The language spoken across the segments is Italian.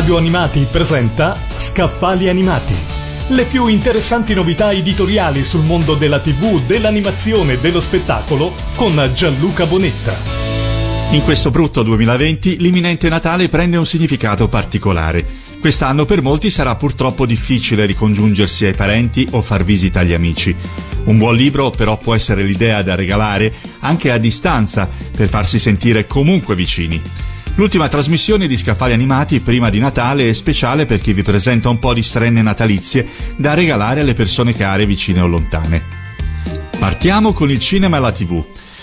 Radio Animati presenta Scaffali Animati. Le più interessanti novità editoriali sul mondo della TV, dell'animazione e dello spettacolo con Gianluca Bonetta. In questo brutto 2020 l'imminente Natale prende un significato particolare. Quest'anno per molti sarà purtroppo difficile ricongiungersi ai parenti o far visita agli amici. Un buon libro però può essere l'idea da regalare anche a distanza per farsi sentire comunque vicini. L'ultima trasmissione di Scaffali Animati prima di Natale è speciale per chi vi presenta un po' di strenne natalizie da regalare alle persone care vicine o lontane. Partiamo con il cinema e la tv.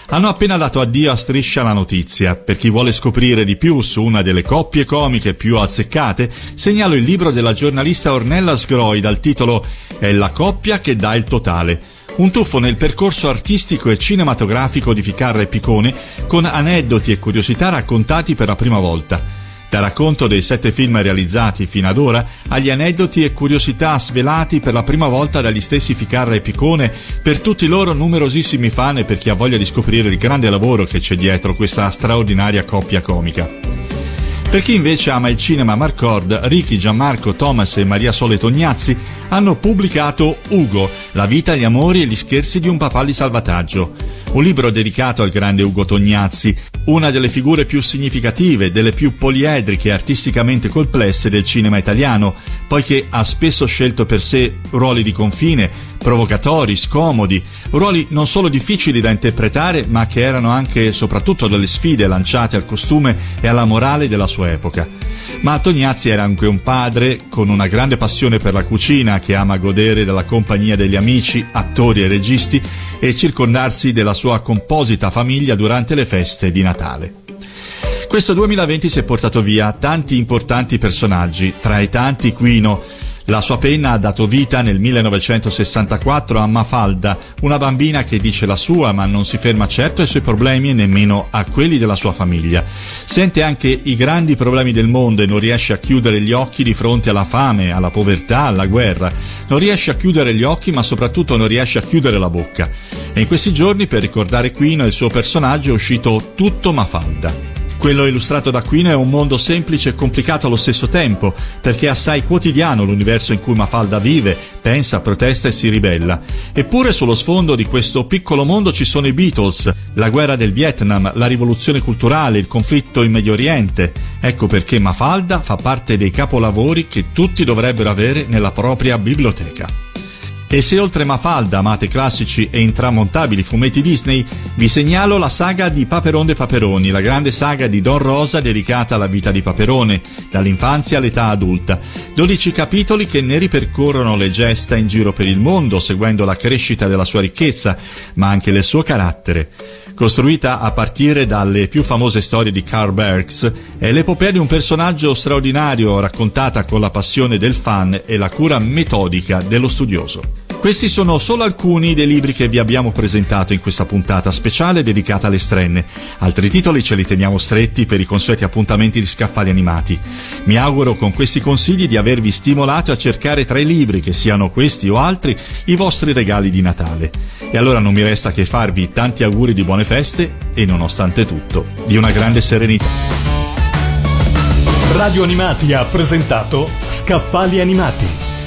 Hanno appena dato addio a Striscia la notizia. Per chi vuole scoprire di più su una delle coppie comiche più azzeccate, segnalo il libro della giornalista Ornella Sgroi dal titolo È la coppia che dà il totale un tuffo nel percorso artistico e cinematografico di Ficarra e Picone con aneddoti e curiosità raccontati per la prima volta. Da racconto dei sette film realizzati fino ad ora agli aneddoti e curiosità svelati per la prima volta dagli stessi Ficarra e Picone per tutti i loro numerosissimi fan e per chi ha voglia di scoprire il grande lavoro che c'è dietro questa straordinaria coppia comica. Per chi invece ama il cinema Marcord, Ricky, Gianmarco, Thomas e Maria Sole Tognazzi hanno pubblicato Ugo, la vita, gli amori e gli scherzi di un papà di salvataggio. Un libro dedicato al grande Ugo Tognazzi, una delle figure più significative, delle più poliedriche e artisticamente complesse del cinema italiano, poiché ha spesso scelto per sé ruoli di confine, provocatori, scomodi, ruoli non solo difficili da interpretare, ma che erano anche e soprattutto delle sfide lanciate al costume e alla morale della sua epoca. Ma Tognazzi era anche un padre con una grande passione per la cucina che ama godere della compagnia degli amici, attori e registi e circondarsi della sua composita famiglia durante le feste di Natale. Questo 2020 si è portato via tanti importanti personaggi, tra i tanti Quino, la sua penna ha dato vita nel 1964 a Mafalda, una bambina che dice la sua ma non si ferma certo ai suoi problemi e nemmeno a quelli della sua famiglia. Sente anche i grandi problemi del mondo e non riesce a chiudere gli occhi di fronte alla fame, alla povertà, alla guerra. Non riesce a chiudere gli occhi ma soprattutto non riesce a chiudere la bocca. E in questi giorni per ricordare Quino e il suo personaggio è uscito Tutto Mafalda. Quello illustrato da Quino è un mondo semplice e complicato allo stesso tempo, perché è assai quotidiano l'universo in cui Mafalda vive, pensa, protesta e si ribella. Eppure sullo sfondo di questo piccolo mondo ci sono i Beatles, la guerra del Vietnam, la rivoluzione culturale, il conflitto in Medio Oriente. Ecco perché Mafalda fa parte dei capolavori che tutti dovrebbero avere nella propria biblioteca. E se oltre Mafalda amate classici e intramontabili fumetti Disney, vi segnalo la saga di Paperon de Paperoni, la grande saga di Don Rosa dedicata alla vita di Paperone, dall'infanzia all'età adulta. 12 capitoli che ne ripercorrono le gesta in giro per il mondo, seguendo la crescita della sua ricchezza, ma anche del suo carattere. Costruita a partire dalle più famose storie di Karl Bergs, è l'epopea di un personaggio straordinario raccontata con la passione del fan e la cura metodica dello studioso. Questi sono solo alcuni dei libri che vi abbiamo presentato in questa puntata speciale dedicata alle strenne. Altri titoli ce li teniamo stretti per i consueti appuntamenti di scaffali animati. Mi auguro con questi consigli di avervi stimolato a cercare tra i libri, che siano questi o altri, i vostri regali di Natale. E allora non mi resta che farvi tanti auguri di buone feste e, nonostante tutto, di una grande serenità. Radio Animati ha presentato Scaffali Animati